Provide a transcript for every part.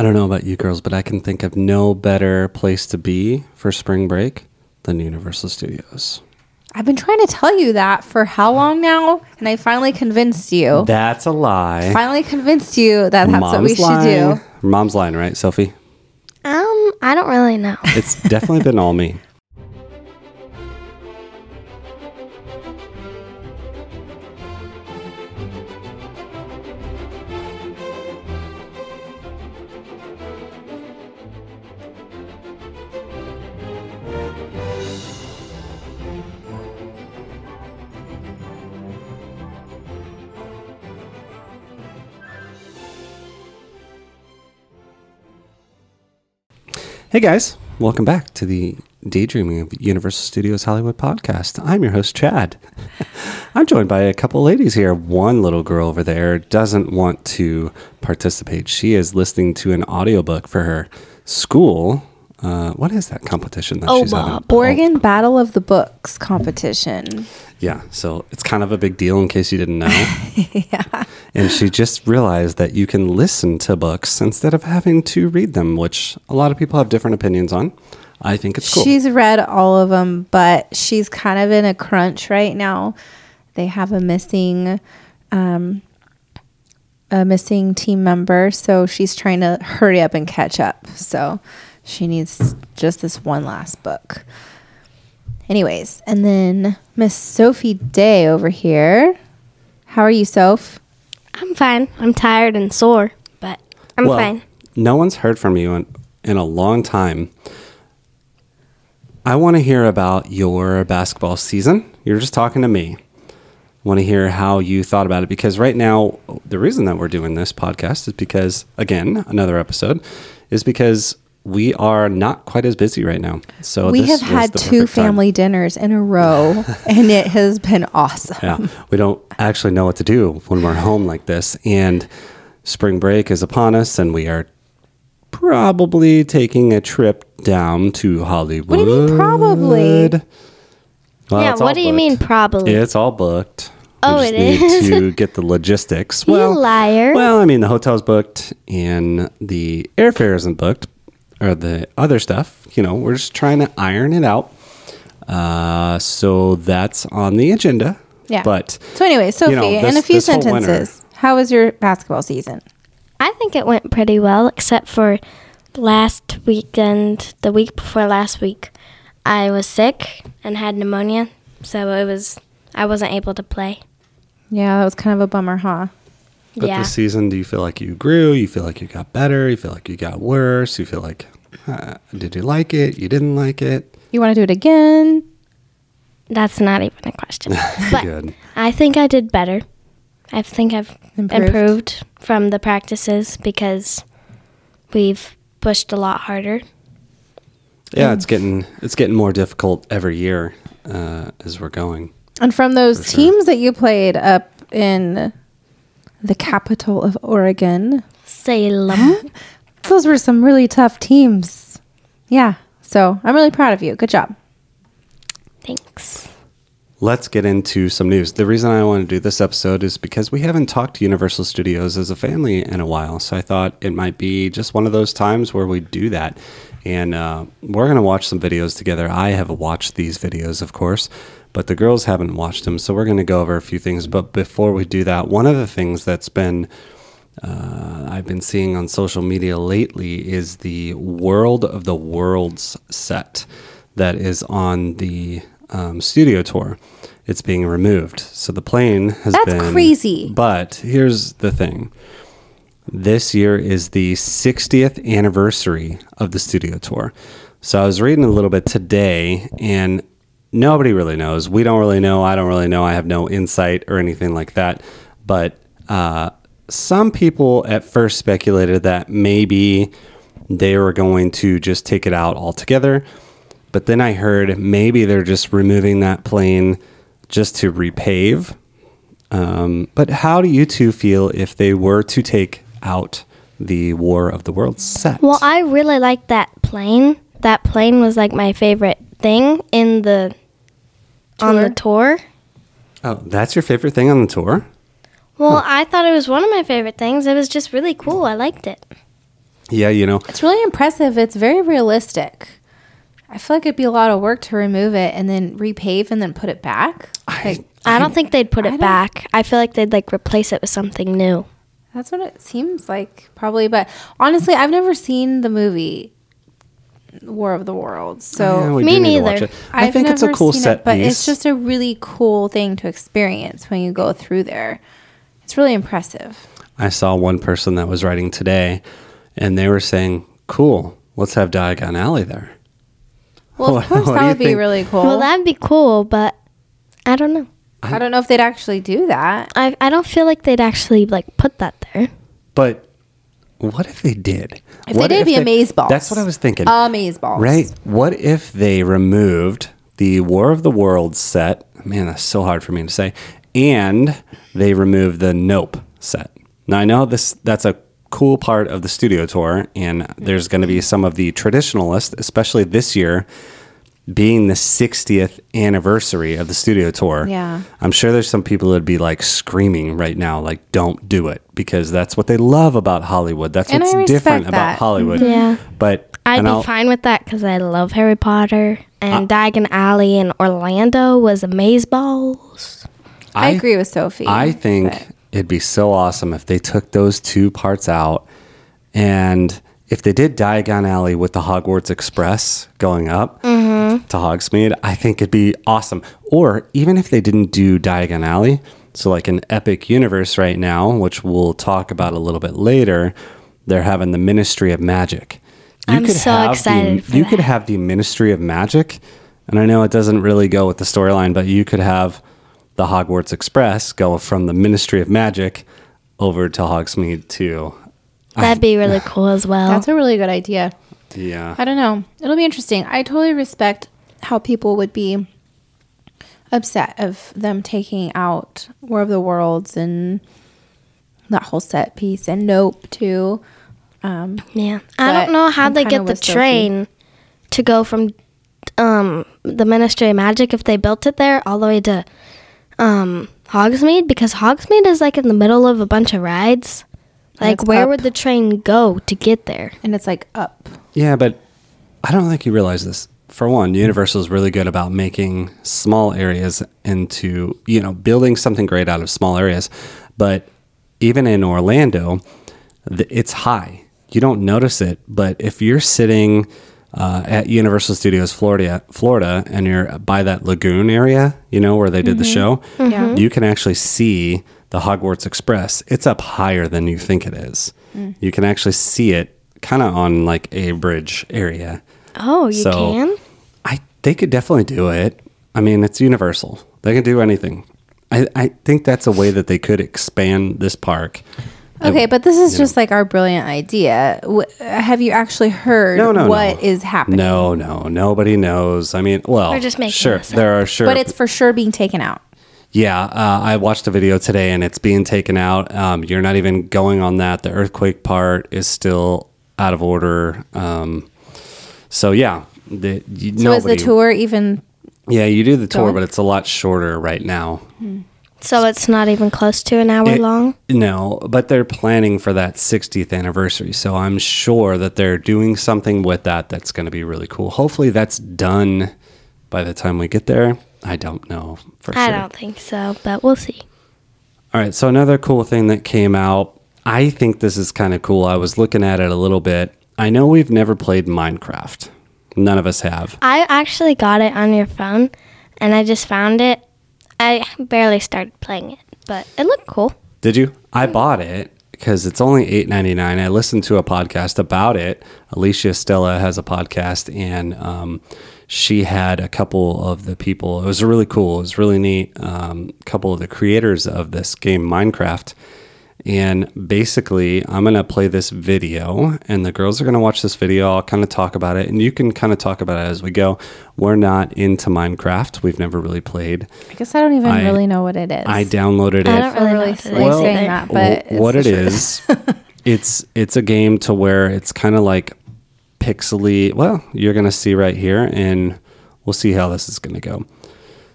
I don't know about you girls, but I can think of no better place to be for spring break than Universal Studios. I've been trying to tell you that for how long now? And I finally convinced you. That's a lie. finally convinced you that that's what we should do. Mom's lying, right, Sophie? Um, I don't really know. It's definitely been all me. Hey guys, welcome back to the Daydreaming of Universal Studios Hollywood podcast. I'm your host, Chad. I'm joined by a couple ladies here. One little girl over there doesn't want to participate. She is listening to an audiobook for her school. Uh, what is that competition that she's having? Oregon Battle of the Books competition. Yeah, so it's kind of a big deal in case you didn't know. yeah. And she just realized that you can listen to books instead of having to read them, which a lot of people have different opinions on. I think it's cool. She's read all of them, but she's kind of in a crunch right now. They have a missing, um, a missing team member, so she's trying to hurry up and catch up. So she needs just this one last book. Anyways, and then Miss Sophie Day over here. How are you, Soph? I'm fine. I'm tired and sore, but I'm well, fine. No one's heard from you in, in a long time. I want to hear about your basketball season. You're just talking to me. Want to hear how you thought about it because right now, the reason that we're doing this podcast is because, again, another episode, is because we are not quite as busy right now. So we this have was had two perfect time. family dinners in a row, and it has been awesome. Yeah, we don't actually know what to do when we're home like this, and spring break is upon us, and we are probably taking a trip down to Hollywood. What do you mean, probably? Well, yeah, what do you mean, probably? It's all booked. Oh, we just it need is? to get the logistics. You Well, liar. Well, I mean, the hotel's booked and the airfare isn't booked, or the other stuff. You know, we're just trying to iron it out. Uh, so that's on the agenda. Yeah. But So anyway, Sophie, know, in a few this winter- sentences, how was your basketball season? I think it went pretty well, except for last weekend, the week before last week. I was sick and had pneumonia, so it was I wasn't able to play. Yeah, that was kind of a bummer, huh? But yeah. this season, do you feel like you grew? You feel like you got better? You feel like you got worse? You feel like, uh, did you like it? You didn't like it? You want to do it again? That's not even a question. But Good. I think I did better. I think I've Improved. improved. from the practices because we've pushed a lot harder. Yeah, it's getting it's getting more difficult every year uh, as we're going. And from those For sure. teams that you played up in the capital of Oregon, Salem. those were some really tough teams. Yeah. So I'm really proud of you. Good job. Thanks. Let's get into some news. The reason I want to do this episode is because we haven't talked to Universal Studios as a family in a while. So I thought it might be just one of those times where we do that. And uh, we're going to watch some videos together. I have watched these videos, of course, but the girls haven't watched them. So we're going to go over a few things. But before we do that, one of the things that's been uh, I've been seeing on social media lately is the War of the Worlds set that is on the um, studio tour. It's being removed. So the plane has That's been. crazy. But here's the thing this year is the 60th anniversary of the studio tour. So I was reading a little bit today, and nobody really knows. We don't really know. I don't really know. I have no insight or anything like that. But uh, some people at first speculated that maybe they were going to just take it out altogether. But then I heard maybe they're just removing that plane just to repave. Um, but how do you two feel if they were to take out the War of the Worlds set? Well, I really like that plane. That plane was like my favorite thing in the on the tour. oh, that's your favorite thing on the tour? Well, I thought it was one of my favorite things. It was just really cool. I liked it. Yeah, you know, It's really impressive. It's very realistic. I feel like it'd be a lot of work to remove it and then repave and then put it back. Like, I don't think they'd put I it don't- back. I feel like they'd like replace it with something new. that's what it seems like, probably. But honestly, I've never seen the movie War of the Worlds. So Yeah, Me do need to watch neither. I I've think it's a cool set it, but piece. it's just a really cool thing to experience when you go through there. It's really impressive. I saw one person that was writing today, and they were saying, "Cool, let's have Diagon Alley there." Well, of course, that you would be think? really cool. Well, that'd be cool, but I don't know. I don't know if they'd actually do that. I I don't feel like they'd actually like put that there. But what if they did? If What they did, it'd be amaze balls. That's what I was thinking. Amaze balls. Right? What if they removed the War of the Worlds set? Man, that's so hard for me to say. And they removed the Nope set. Now I know this that's a cool part of the studio tour, and there's going to be some of the traditionalists, especially this year, being the 60th anniversary of the studio tour. Yeah. I'm sure there's some people that'd be like screaming right now, like, don't do it, because that's what they love about Hollywood. That's And what's I respect different about. Hollywood. Mm-hmm. Yeah. But I'd be I'll- fine with that because I love Harry Potter and Diagon Alley in Orlando was Amazeballs. I, agree with Sophie. I think but- it'd be so awesome if they took those two parts out and if they did Diagon Alley with the Hogwarts Express going up mm-hmm. Mm-hmm. to Hogsmeade, I think it'd be awesome. Or even if they didn't do Diagon Alley, so like an epic universe right now, which we'll talk about a little bit later, they're having the Ministry of Magic. I'm so have excited The, for you could have the Ministry of Magic, and I know it doesn't really go with the storyline, but you could have the Hogwarts Express go from the Ministry of Magic over to Hogsmeade too. That'd be really cool as well. that's a really good idea. Yeah. I don't know. It'll be interesting. I totally respect how people would be upset of them taking out War of the Worlds and that whole set piece and Nope too. Um, yeah. I don't know how I'm they get the with Sophie. train to go from um, the Ministry of Magic if they built it there all the way to um, Hogsmeade because Hogsmeade is like in the middle of a bunch of rides. And Like, where up. would the train go to get there? and it's like up. Yeah, but I don't think you realize this. For one, Universal is really good about making small areas into, you know, building something great out of small areas. But even in Orlando, the, it's high. You don't notice it, but if you're sitting uh, at Universal Studios Florida, Florida, and you're by that lagoon area, you know, where they did the show, Yeah. you can actually see the Hogwarts Express. It's up higher than you think it is. Mm. You can actually see it kind of on like a bridge area. Oh, you So- can? I they could definitely do it. I mean, it's Universal. They can do anything. I, I think that's a way that they could expand this park. Okay, but this is just like our brilliant idea. Have you actually heard No, no, what no. is happening? No, no, nobody knows. I mean, well, We're just making sure there are sure, But it's for sure being taken out. Yeah. Uh, I watched a video today, and it's being taken out. Um, you're not even going on that. The earthquake part is still out of order. Um, so yeah, the, you, So is the tour even? Yeah, you do the tour, Going? but it's a lot shorter right now. So it's not even close to an hour It- long? No, but they're planning for that 60th anniversary. So I'm sure that they're doing something with that that's going to be really cool. Hopefully that's done by the time we get there. I don't know for I sure. I don't think so, but we'll see. All right, so another cool thing that came out, I think this is kind of cool. I was looking at it a little bit. I know we've never played Minecraft. None of us have. I actually got it on your phone and I just found it. I barely started playing it, but it looked cool. Did you? I bought it because it's only eight ninety nine. I listened to a podcast about it. Alicia Stella has a podcast, and um, she had a couple of the people. It was really cool. It was really neat. Um, a couple of the creators of this game, Minecraft. And basically, I'm going to play this video, and the girls are going to watch this video. I'll kind of talk about it, and you can kind of talk about it as we go. We're not into Minecraft. We've never really played. I guess I don't even I- really know what it is. I downloaded it. I don't really, really know what silly it is Well- saying that, but Wh- what it is, it's it's a game to where it's kind of like pixely. Well, you're gonna see right here, and we'll see how this is gonna go.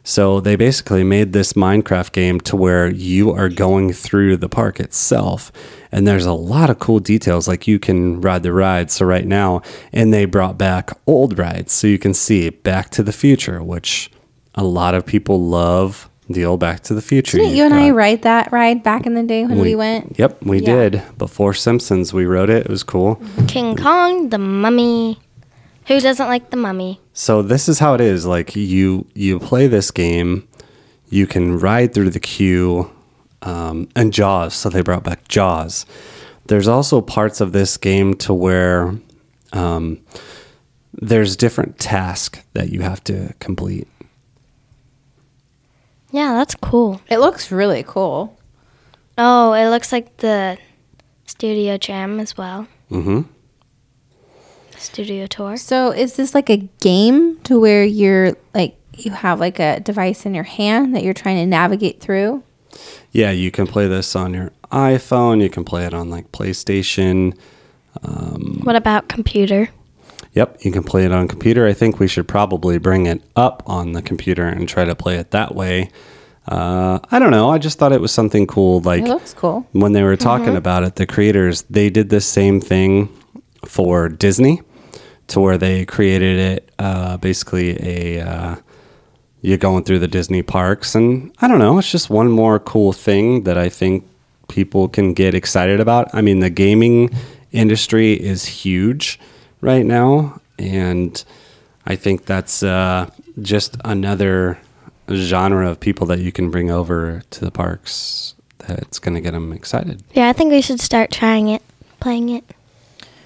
So they basically made this Minecraft game to where you are going through the park itself. And there's a lot of cool details, like you can ride the ride So right now, and they brought back old rides. So you can see Back to the Future, which a lot of people love the old Back to the Future. Didn't you You've and I got- ride that ride back in the day when we, went? Yep, we Yeah. did. Before Simpsons, we rode it. It was cool. King Kong, the mummy. Who doesn't like the mummy? So this is how it is. Like you you play this game, you can ride through the queue, um, and Jaws. So they brought back Jaws. There's also parts of this game to where um, there's different tasks that you have to complete. Yeah, that's cool. It looks really cool. Oh, it looks like the studio jam as well. Mm hmm Studio tour. So is this like a game to where you're like you have like a device in your hand that you're trying to navigate through? Yeah, you can play this on your iPhone. You can play it on like PlayStation. What about computer? Yep, you can play it on computer. I think we should probably bring it up on the computer and try to play it that way. Uh, I don't know. I just thought it was something cool. Like It looks cool. when they were talking about it, the creators they did the same thing for Disney, to where they created it uh, basically a uh, you're going through the Disney parks, and I don't know. It's just one more cool thing that I think people can get excited about. I mean, the gaming industry is huge right now, and I think that's uh, just another genre of people that you can bring over to the parks that's going to get them excited. Yeah, I think we should start trying it, playing it.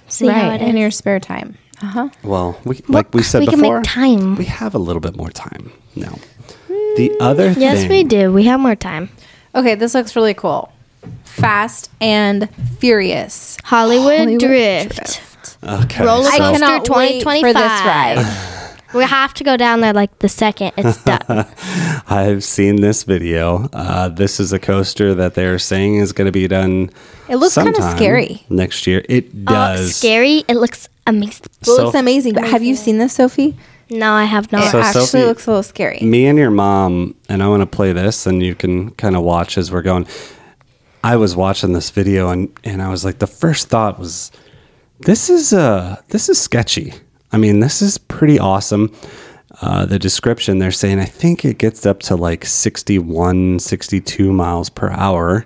See how right it in is. your spare time. Uh huh. Well, we, like we said we can make before, time. we have a little bit more time now. The other thing, Yes, we do. We have more time. Okay, this looks really cool. Fast and Furious. Hollywood, Hollywood Drift. Drift. Okay, Roller so- I coaster cannot wait for 2025. this ride. We have to go down there like the second it's done. I've seen this video. Uh, this is a coaster that they're saying is going to be done. It looks kinda scary. next year. It Oh, does. scary. It looks amazing. It looks So- amazing. But have you seen this, Sophie? No, I have It not. So actually Sophie- looks a little scary. Me and your mom, and I want to play this, and you can kind of watch as we're going. I was watching this video, and and I was like, the first thought was, this is uh this is sketchy. I mean, this is pretty awesome. Uh, the description they're saying, I think it gets up to like 61, 62 miles per hour.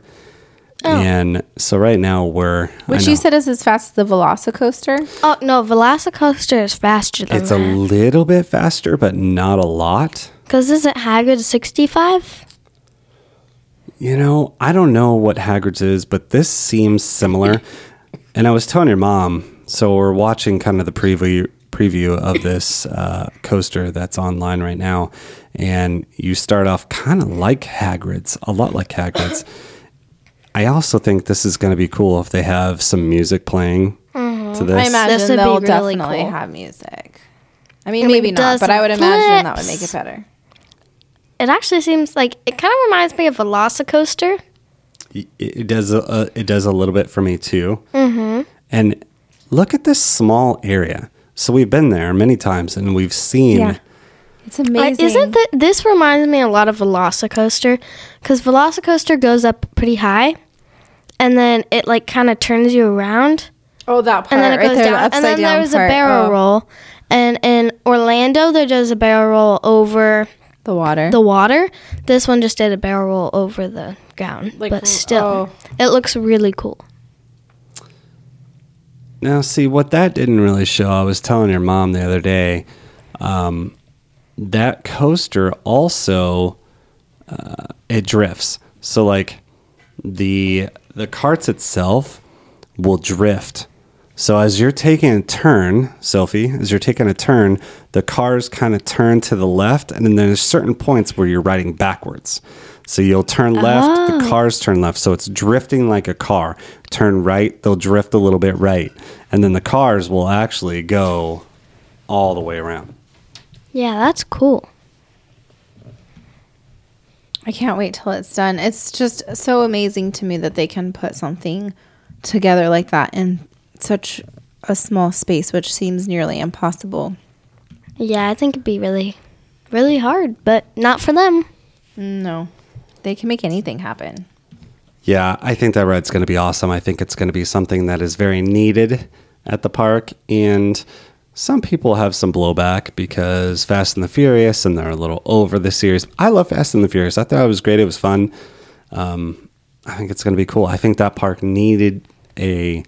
Oh. And so right now we're, I Which you said is as fast as the Velocicoaster. oh no, Velocicoaster is faster than it's a little bit faster, but not a lot. Because isn't Hagrid 65? You know, I don't know what Hagrid's is, but this seems similar. and I was telling your mom, so we're watching kind of the preview preview of this uh, coaster that's online right now, and you start off kind of like Hagrid's, a lot like Hagrid's. I also think this is going to be cool if they have some music playing to this. I imagine This would they'll really definitely cool. have music. I mean, I mean, maybe not, but I would some imagine that would make it better. It actually seems like it kind of reminds me of Velocicoaster. It, it does a, it does a little bit for me too. Mm-hmm. And look at this small area. So we've been there many times, and we've seen. Yeah. It's Uh, amazing. isn't that this reminds me a lot of Velocicoaster? Because Velocicoaster goes up pretty high, and then it like kind of turns you around, oh, that part and then it right goes there, the down, and then down there's a part. barrel Oh, roll. And in Orlando, there does a barrel roll over The water. the water. This one just did a barrel roll over the ground, Like, but still, oh. it looks really cool. Now, see what that didn't really show. I was telling your mom the other day. Um, that coaster also uh, it drifts. So like the the carts itself will drift. So as you're taking a turn, Sophie, as you're taking a turn, the cars kind of turn to the left, and then there's certain points where you're riding backwards. So you'll turn left, the oh. cars turn left. So it's drifting like a car. Turn right, they'll drift a little bit right. And then the cars will actually go all the way around. Yeah, that's cool. I can't wait till it's done. It's just so amazing to me that they can put something together like that in such a small space, which seems nearly impossible. Yeah, I think it'd be really, really hard, but not for them. No, they can make anything happen. Yeah, I think that ride's going to be awesome. I think it's going to be something that is very needed at the park. And some people have some blowback because Fast and the Furious and they're a little over the series. I love Fast and the Furious. I thought it was great. It was fun. Um, I think it's going to be cool. I think that park needed a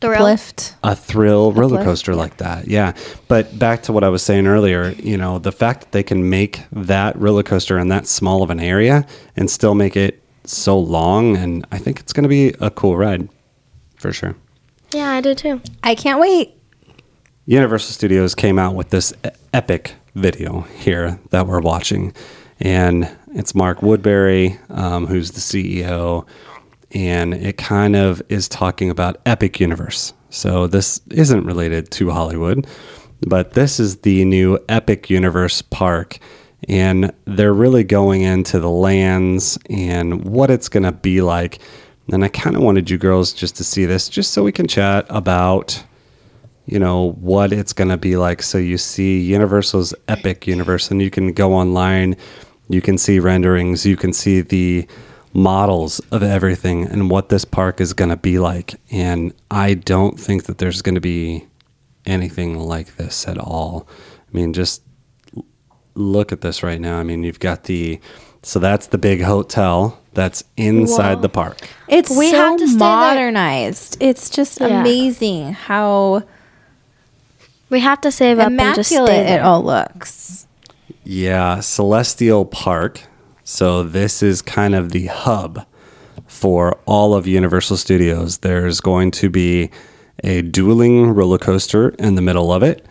Thrill. Lift. a thrill roller coaster yeah. like that. Yeah. But back to what I was saying earlier, you know, the fact that they can make that roller coaster in that small of an area and still make it so long and I think it's going to be a cool ride for sure. Yeah, I do too. I can't wait. Universal Studios came out with this epic video here that we're watching, and it's Mark Woodbury, um, who's the CEO, and it kind of is talking about Epic Universe. So this isn't related to Hollywood, but this is the new Epic Universe park, and they're really going into the lands and what it's going to be like. And I kind of wanted you girls just to see this, just so we can chat about you know what it's going to be like so you see universal's epic universe and you can go online you can see renderings you can see the models of everything and what this park is going to be like and i don't think that there's going to be anything like this at all i mean just look at this right now i mean you've got the so that's the big hotel that's inside Whoa. the park It's We so have to stay modernized. It's just Yeah. amazing how We have to save up and just stay immaculate it all looks. Yeah, Celestial Park. So this is kind of the hub for all of Universal Studios. There's going to be a dueling roller coaster in the middle of it.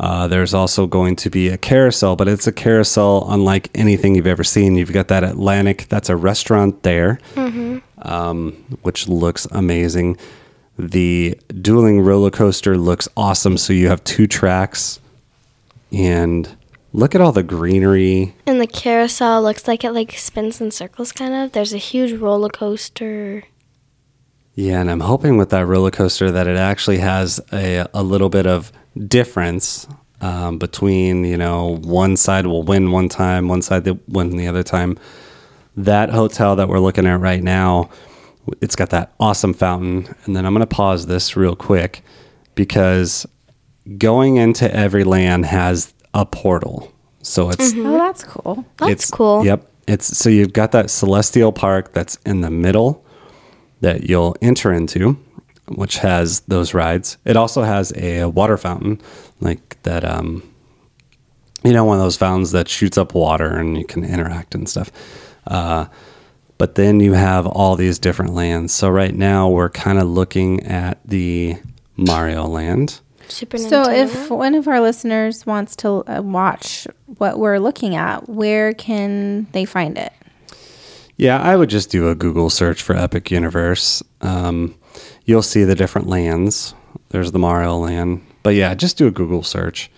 Uh, there's also going to be a carousel, but it's a carousel unlike anything you've ever seen. You've got that Atlantic, that's a restaurant there, um, which looks amazing. The dueling roller coaster looks awesome. So you have two tracks, and look at all the greenery. And the carousel looks like it like spins in circles kind of. There's a huge roller coaster. Yeah, and I'm hoping with that roller coaster that it actually has a, a little bit of difference um, between, you know, one side will win one time, one side will win the other time. That hotel that we're looking at right now, it's got that awesome fountain. And then I'm going to pause this real quick because going into every land has a portal. So it's Oh, that's cool. That's it's, cool. Yep. It's so you've got that celestial park that's in the middle that you'll enter into, which has those rides. It also has a water fountain, like that. Um, you know, one of those fountains that shoots up water and you can interact and stuff. Uh, but then you have all these different lands. So right now we're kind of looking at the Mario Land. Super So, Nintendo. if one of our listeners wants to uh, watch what we're looking at, where can they find it? Yeah, I would just do a Google search for Epic Universe. Um, you'll see the different lands. There's the Mario land. But yeah, just do a Google search.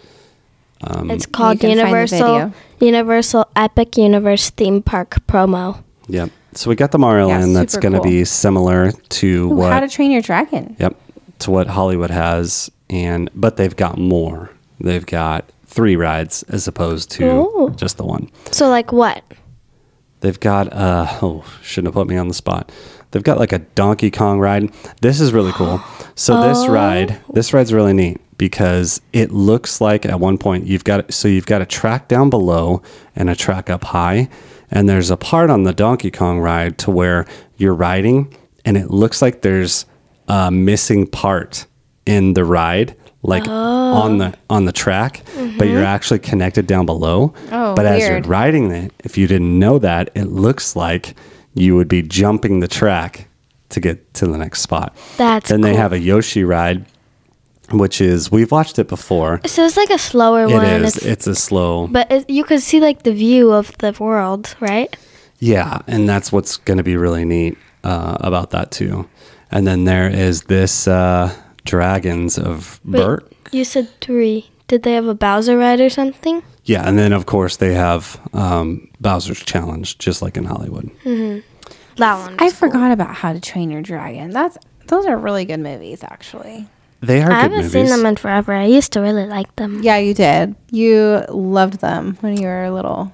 it's called can find the Universal. Universal Epic Universe Theme Park promo. Yep. So we got the Mario Yeah, land that's going to cool. be similar to Ooh, what How to Train Your Dragon. Yep, to what Hollywood has and but they've got more. They've got 3 rides as opposed to Ooh. just the one. So like what? They've got uh oh, shouldn't have put me on the spot. They've got like a Donkey Kong ride. This is really cool. So this ride, this ride's really neat because it looks like at one point you've got so you've got a track down below and a track up high and there's a part on the Donkey Kong ride to where you're riding and it looks like there's a missing part in the ride like on the on the track but you're actually connected down below Oh, but as you're riding it, if you didn't know that, it looks like you would be jumping the track to get to the next spot. That's then they have a Yoshi ride, which is we've watched it before. So it's like a slower It one. is. It's, It's a slow. but it, you could see like the view of the world, right? Yeah, and that's what's going to be really neat uh, about that too. And then there is this uh, Dragons of Wait, Bert. You said three. Did they have a Bowser ride or something? Yeah, and then of course they have um, Bowser's Challenge, just like in Hollywood. That one. I cool. forgot about How to Train Your Dragon. That's those are really good movies, actually. they are I good haven't movies. seen them in forever. I used to really like them. Yeah, you did. You loved them when you were little.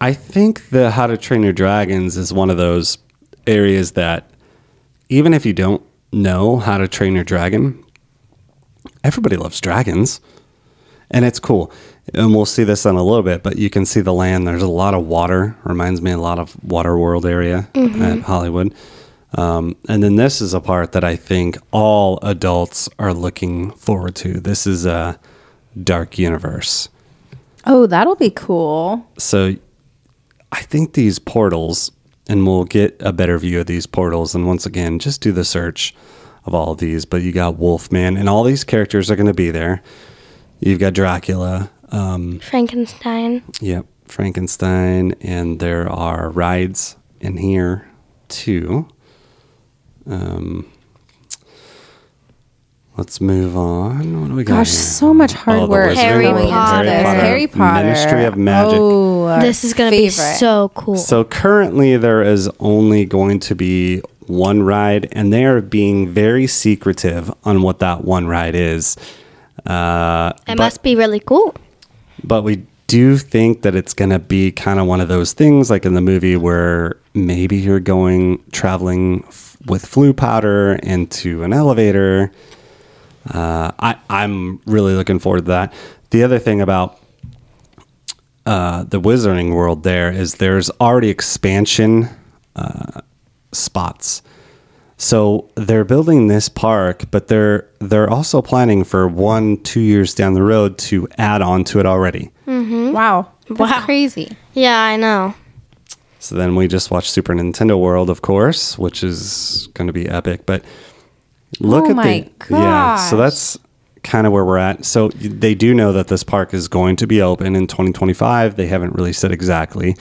I think the How to Train Your Dragons is one of those areas that even if you don't know how to train your dragon, everybody loves dragons. And it's cool. And we'll see this in a little bit, but you can see the land. There's a lot of water. Reminds me a lot of Water World area at Hollywood. Um, and then this is a part that I think all adults are looking forward to. This is a dark universe. Oh, that'll be cool. So I think these portals, and we'll get a better view of these portals. And once again, just do the search of all of these. But you got Wolfman, and all these characters are going to be there. You've got Dracula, um, Frankenstein. yep, Frankenstein, and there are rides in here too. Um, let's move on. What do we got? Gosh, here? so much hard Oh, work Harry going World, into Potter. this. Harry Potter, Ministry of Magic. Oh, this is going to be so cool. So currently, there is only going to be one ride, and they are being very secretive on what that one ride is. Uh, it but, must be really cool. but we do think that it's going to be kind of one of those things, like in the movie, where maybe you're going traveling f- with Floo powder into an elevator. Uh, I, I'm really looking forward to that. The other thing about uh, the Wizarding World there is there's already expansion uh, spots. So they're building this park, but they're they're also planning for one two years down the road to add on to it already. Mm-hmm. Wow, that's Wow. crazy. Yeah, I know. So then we just watched Super Nintendo World, of course, which is going to be epic. But look Oh at my the yeah. So that's kind of where we're at. So they do know that this park is going to be open in 2025. They haven't really said exactly.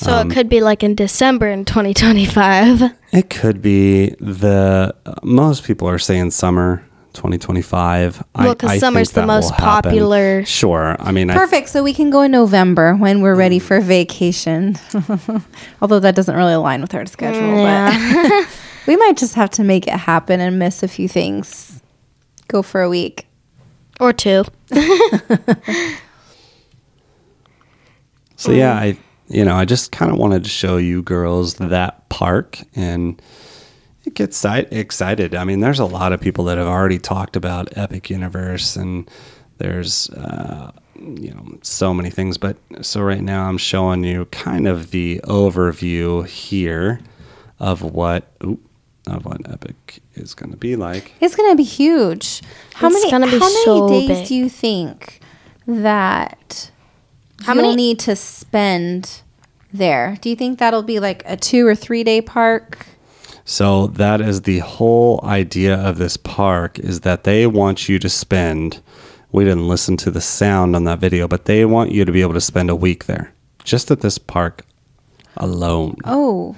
So Um, it could be like in December in 2025. It could be the uh, most people are saying summer 2025. Well, because summer's think the most popular- Sure. I mean, I, Perfect. So we can go in November when we're ready for vacation. Although that doesn't really align with our schedule, Mm, Yeah. but we might just have to make it happen and miss a few things. Go for a week. or two. So yeah, I you know I just kind of wanted to show you girls that park and it gets excited. I mean, there's a lot of people that have already talked about Epic Universe and there's uh, you know so many things. But so right now I'm showing you kind of the overview here of what oop, of what Epic is going to be like. It's going to be huge. How It's many gonna be how many so days big. do you think that How many- need to spend there? Do you think that'll be like a 2 or 3 day park? So that is the whole idea of this park is that they want you to spend we didn't listen to the sound on that video, but they want you to be able to spend a week there. Just at this park alone. Oh,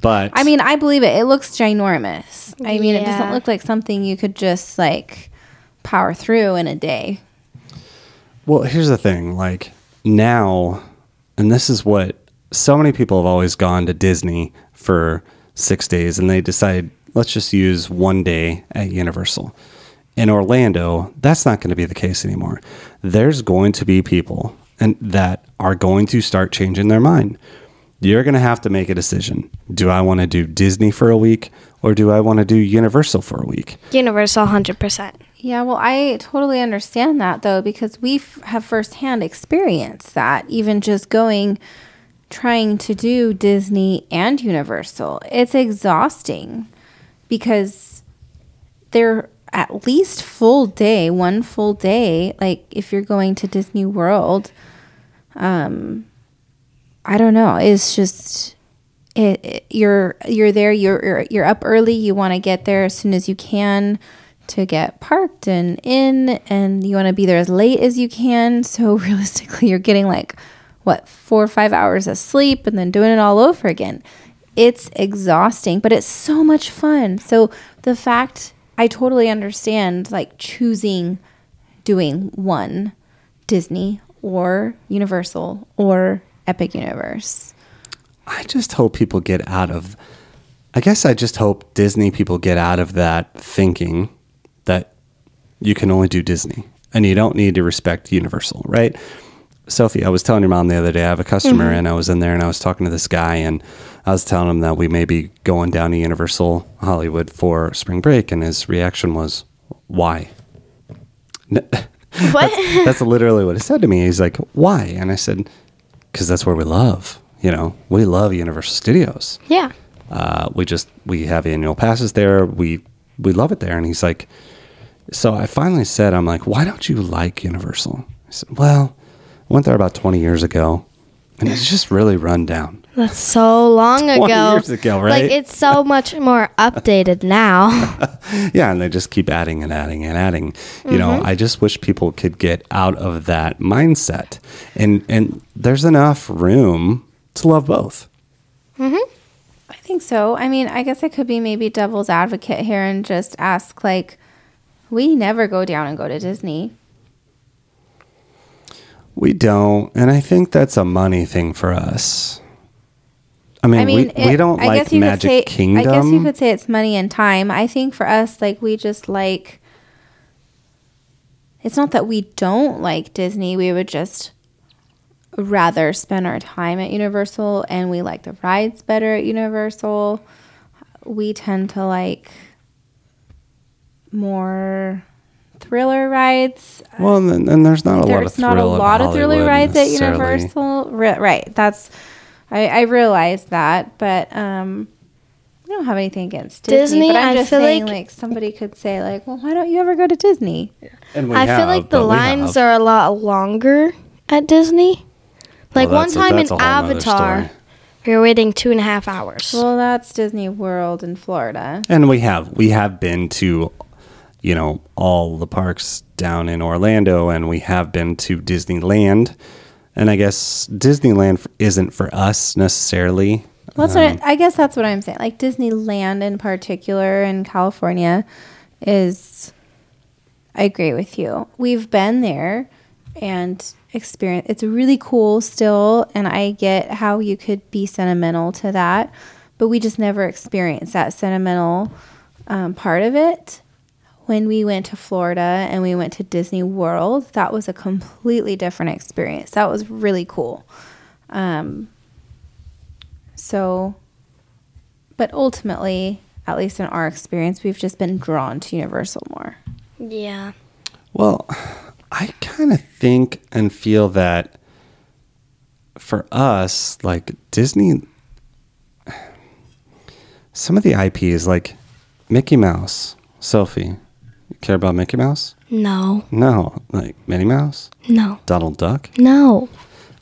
But I mean, I believe it. It looks ginormous. I mean, it doesn't look like something you could just like power through in a day. Well, here's the thing. Like now, and this is what so many people have always gone to Disney for six days and they decide, let's just use one day at Universal. In Orlando, that's not going to be the case anymore. There's going to be people and that are going to start changing their mind. You're going to have to make a decision. Do I want to do Disney for a week or do I want to do Universal for a week? Universal 100%. Yeah, well, I totally understand that though because we f- have firsthand experienced that. Even just going, trying to do Disney and Universal, it's exhausting because they're at least full day, one full day. Like if you're going to Disney World, um, I don't know. It's just it, it- you're you're there. You're, you're up early. You want to get there as soon as you can to get parked and in, and you want to be there as late as you can. So realistically, you're getting like what four or five hours of sleep, and then doing it all over again. It's exhausting, but it's so much fun. So the fact I totally understand like choosing doing one Disney or Universal or Epic Universe. I just hope people get out of. I guess I just hope Disney people get out of that thinking you can only do Disney and you don't need to respect Universal, right? Sophie, I was telling your mom the other day, I have a customer and I was in there and I was talking to this guy and I was telling him that we may be going down to Universal Hollywood for spring break. And his reaction was, why? What? That's literally what he said to me. He's like, why? And I said, because that's where we love, you know, we love Universal Studios. yeah. Uh, we just we have annual passes there. We we love it there. And he's like, so I finally said, I'm like, why don't you like Universal? I said, well, I went there about 20 years ago, and it's just really run down. That's so long 20 ago. years ago, right? Like it's so much more updated now. Yeah, and they just keep adding and adding and adding. You know, Mm-hmm. I just wish people could get out of that mindset, and and there's enough room to love both. Mm-hmm. I think so. I mean, I guess I could be maybe devil's advocate here and just ask, like, we never go down and go to Disney. We don't, and I think that's a money thing for us. I mean, I mean, we, we don't I like guess you Magic could say, Kingdom. I guess you could say it's money and time. I think for us, like, we just like. It's not that we don't like Disney. We would just rather spend our time at Universal, and we like the rides better at Universal. We tend to like more thriller rides. Well, and, then- and there's not a lot of There's not a lot of thriller rides at. Universal. Ri- right. That's I, I realize that, but um, we don't have anything against Disney. Disney, but I'm I just feel saying, like- like, somebody could say, like, well, why don't you ever go to Disney? And we I feel like the lines are a lot longer at Disney. Like Well, one that's a- time in that's a whole nother Avatar, story. we were waiting two and a half hours. Well, that's Disney World in Florida. And we have we have been to, you know, all the parks down in Orlando, and we have been to Disneyland. And I guess Disneyland isn't for us necessarily. Well, that's Um, what I, I guess that's what I'm saying. Like Disneyland in particular in California is. I agree with you. We've been there and experience. It's really cool still, and I get how you could be sentimental to that, but we just never experienced that sentimental um, part of it. When we went to Florida and we went to Disney World, that was a completely different experience. That was really cool. Um, so, but ultimately, at least in our experience, we've just been drawn to Universal more. yeah. Well, I kind of think and feel that for us, like Disney, some of the IP is like Mickey Mouse, Sophie. You care about Mickey Mouse? No. No, like Minnie Mouse, No. Donald Duck. No.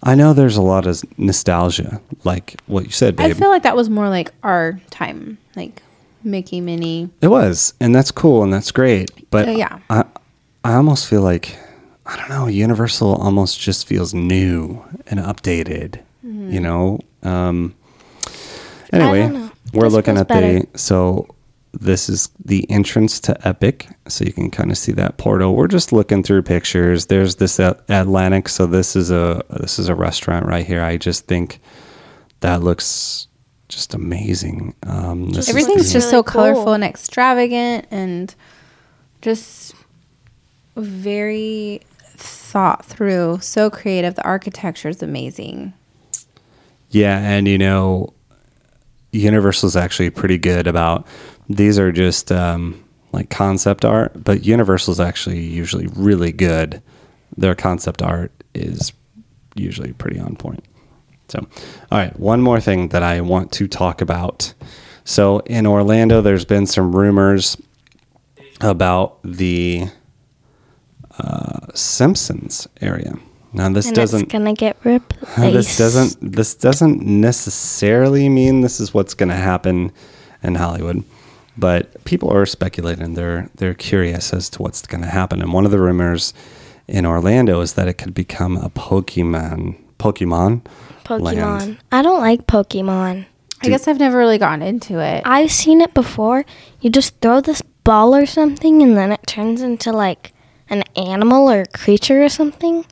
I know there's a lot of nostalgia, like what you said, babe. I feel like that was more like our time, like Mickey, Minnie. it was, and that's cool and that's great. But Uh, yeah. I, I almost feel like I don't know. Universal almost just feels new and updated. Mm-hmm. You know. Um, anyway, don't know. we're This looking at better. the so. This is the entrance to Epic, so you can kind of see that portal. We're just looking through pictures. There's this Atlantic, so this is a this is a restaurant right here. I just think that looks just amazing. Um, this is Everything's the- just so cool. colorful and extravagant and just very thought through, so creative. The architecture is amazing. Yeah, and you know, Universal's actually pretty good about these are just um, like concept art, but Universal's actually usually really good. Their concept art is usually pretty on point. So, all right, one more thing that I want to talk about. So, in Orlando, there's been some rumors about the uh, Simpsons area. Now, this and doesn't it's gonna get replaced. this doesn't this doesn't necessarily mean this is what's going to happen in Hollywood, but people are speculating. They're they're curious as to what's going to happen. And one of the rumors in Orlando is that it could become a Pokemon Pokemon Pokemon. land. I don't like Pokemon. I guess I've never really gotten into it. I've seen it before. You just throw this ball or something, and then it turns into like an animal or a creature or something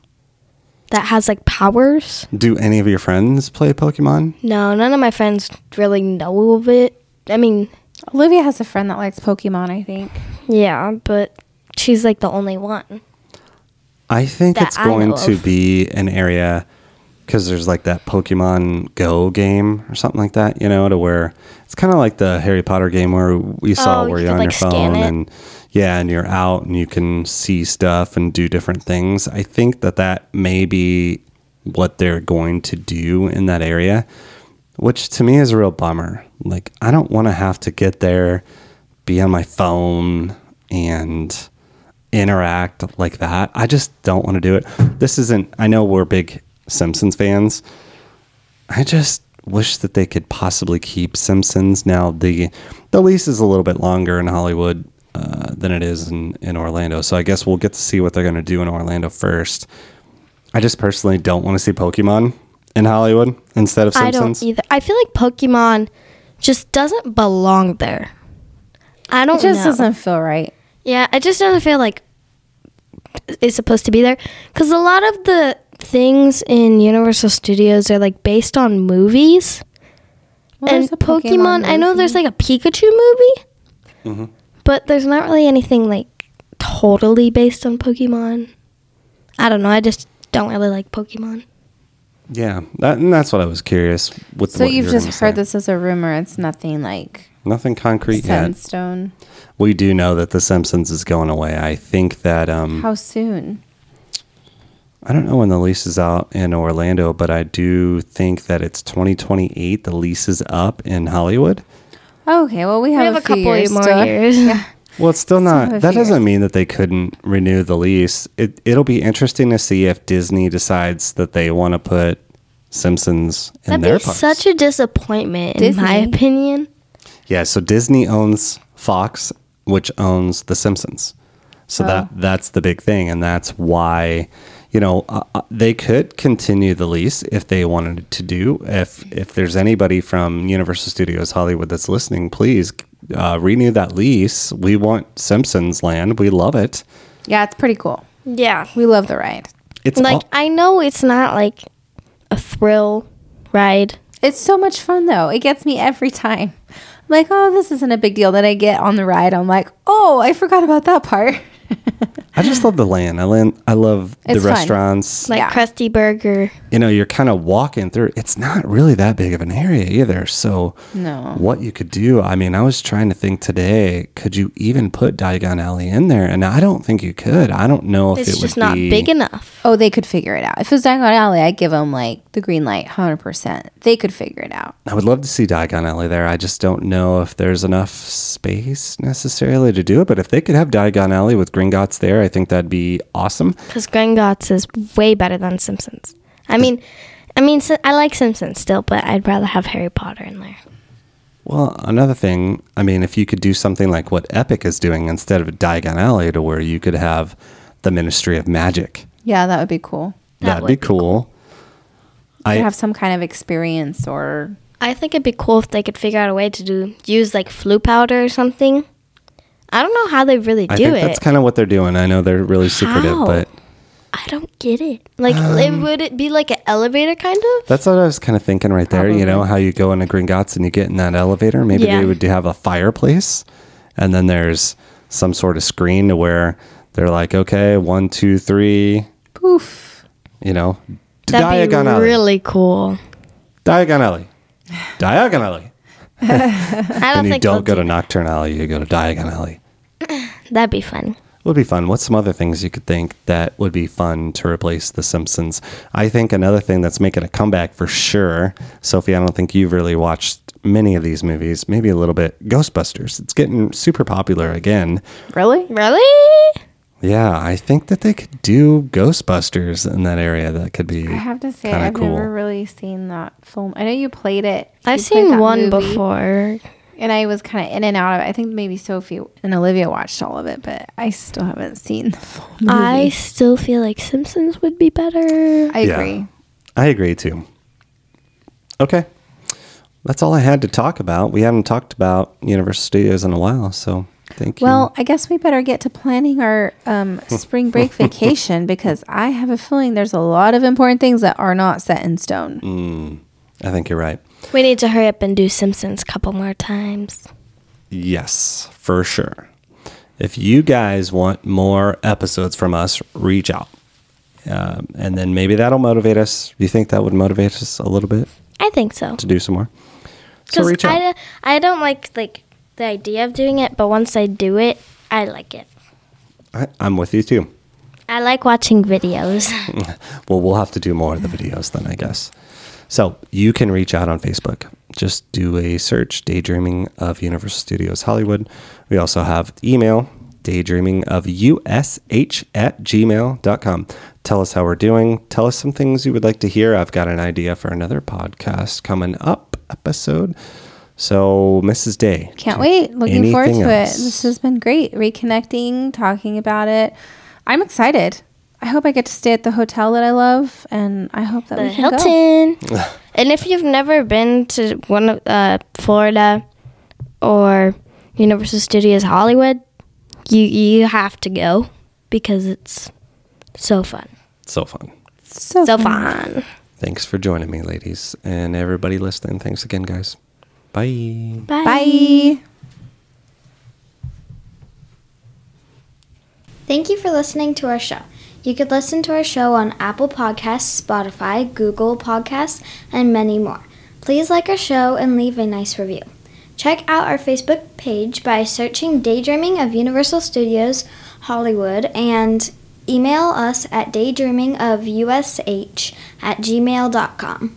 that has like powers. Do any of your friends play Pokemon? No, none of my friends really know of it. I mean, Olivia has a friend that likes Pokemon, I think. yeah, but she's like the only one. I think that it's I going to of. be an area because there's like that Pokemon Go game or something like that, you know, to where it's kind of like the Harry Potter game where we saw Oh, where you you're on like, your phone and yeah, and you're out and you can see stuff and do different things. I think that that may be what they're going to do in that area, which to me is a real bummer. Like, I don't want to have to get there, be on my phone, and interact like that. I just don't want to do it. This isn't, I know we're big Simpsons fans. I just wish that they could possibly keep Simpsons. Now, the, the lease is a little bit longer in Hollywood uh, than it is in, in Orlando. So I guess we'll get to see what they're going to do in Orlando first. I just personally don't want to see Pokemon in Hollywood instead of I Simpsons. don't either. I feel like Pokemon just doesn't belong there. I don't It just know. doesn't feel right. Yeah, it just doesn't feel like it's supposed to be there because a lot of the things in Universal Studios are like based on movies. Well, and there's Pokemon, I know there's like a Pikachu movie, Mhm. but there's not really anything like totally based on Pokemon. I don't know. I just don't really like Pokemon. Yeah, that, and that's what I was curious with. So what you've you're just heard say. this as a rumor. It's nothing like Nothing concrete set in yet. stone. We do know that The Simpsons is going away. I think that um, How soon? I don't know when the lease is out in Orlando, but I do think that it's 2028. The lease is up in Hollywood. Okay, well we have, We have a, a couple years more still. years. Yeah. Well, it's still not. That few doesn't years. mean that they couldn't renew the lease. It it'll be interesting to see if Disney decides that they want to put Simpsons in That'd their be parks. such a disappointment, in my opinion. Yeah, so Disney owns Fox, which owns The Simpsons. So Oh. that that's the big thing, and that's why, you know, uh, uh, they could continue the lease if they wanted to do. If if there's anybody from Universal Studios Hollywood that's listening, please uh, renew that lease. We want Simpsons Land. We love it. Yeah, it's pretty cool. Yeah. We love the ride. It's Like, all- I know it's not like a thrill ride. It's so much fun though. It gets me every time. I'm like, oh, this isn't a big deal. Then I get on the ride. I'm like, oh, I forgot about that part. I just love the land. I land, I love the It's fun. restaurants. Like Yeah. Krusty Burger. you know, you're kind of walking through. It's not really that big of an area either. So, No. what you could do, I mean, I was trying to think today, could you even put Diagon Alley in there? And I don't think you could. I don't know if It's it just would not be, big enough. Oh, they could figure it out. If it was Diagon Alley, I'd give them like the green light, hundred percent. They could figure it out. I would love to see Diagon Alley there. I just don't know if there's enough space necessarily to do it. But if they could have Diagon Alley with Gringotts there, I think that'd be awesome. Because Gringotts is way better than Simpsons. I mean, I mean, I like Simpsons still, but I'd rather have Harry Potter in there. Well, another thing, I mean, if you could do something like what Epic is doing instead of Diagon Alley, to where you could have the Ministry of Magic. Yeah, that would be cool. That That'd be be cool. I I have some kind of experience or I think it'd be cool if they could figure out a way to do use like Floo powder or something. I don't know how they really do I think it. that's kind of what they're doing. I know they're really secretive, How? but I don't get it. Like, it, um, would it be like an elevator kind of? that's what I was kind of thinking right there. You know how you go into Gringotts and you get in that elevator. Maybe Yeah. they would have a fireplace, and then there's some sort of screen to where they're like, okay, one, two, three. poof. You know, That'd Diagon be Alley, really cool. Diagon Alley, Diagon Alley. I don't And you think don't they'll go to do- Knockturn Alley. You go to Diagon Alley. That'd be fun. would be fun. What's some other things you could think that would be fun to replace The Simpsons? I think another thing that's making a comeback for sure, Sophie, I don't think you've really watched many of these movies, maybe a little bit. Ghostbusters. It's getting super popular again. Really? Really? Yeah, I think that they could do Ghostbusters in that area. That could be I have to say, I've cool. never really seen that film. I know you played it. I've played seen one movie, before. and I was kind of in and out of it. I think maybe Sophie and Olivia watched all of it, but I still haven't seen the full movie. I still feel like Simpsons would be better. I Yeah. agree. I agree too. Okay. That's all I had to talk about. We haven't talked about Universal Studios in a while, so thank you. Well, I guess we better get to planning our um, spring break vacation because I have a feeling there's a lot of important things that are not set in stone. Mm, I think you're right. We need to hurry up and do Simpsons a couple more times. Yes, for sure. if you guys want more episodes from us, reach out. Um, and then maybe that'll motivate us. Do you think that would motivate us a little bit I think so. to do some more? So Because reach out. I, I don't like like the idea of doing it, but once I do it, I like it. I, I'm with you too. I like watching videos. Well, we'll have to do more of the videos then, I guess. So you can reach out on Facebook. Just do a search, Daydreaming of Universal Studios Hollywood. We also have email, daydreaming of ush at gmail.com. Tell us how we're doing. Tell us some things you would like to hear. I've got an idea for another podcast coming up episode. So, Mrs. Day. Can't wait. Looking forward to else? it. This has been great. Reconnecting, talking about it. I'm excited. I hope I get to stay at the hotel that I love, and I hope that the we can go. Hilton. and if you've never been to one of uh, Florida or Universal Studios Hollywood, you you have to go because it's so fun. So fun. So, So fun. fun. Thanks for joining me, ladies. And everybody listening, thanks again, guys. Bye. Bye. Bye. Thank you for listening to our show. You could listen to our show on Apple Podcasts, Spotify, Google Podcasts, and many more. Please like our show and leave a nice review. Check out our Facebook page by searching Daydreaming of Universal Studios Hollywood and email us at daydreamingofUSH at gmail.com.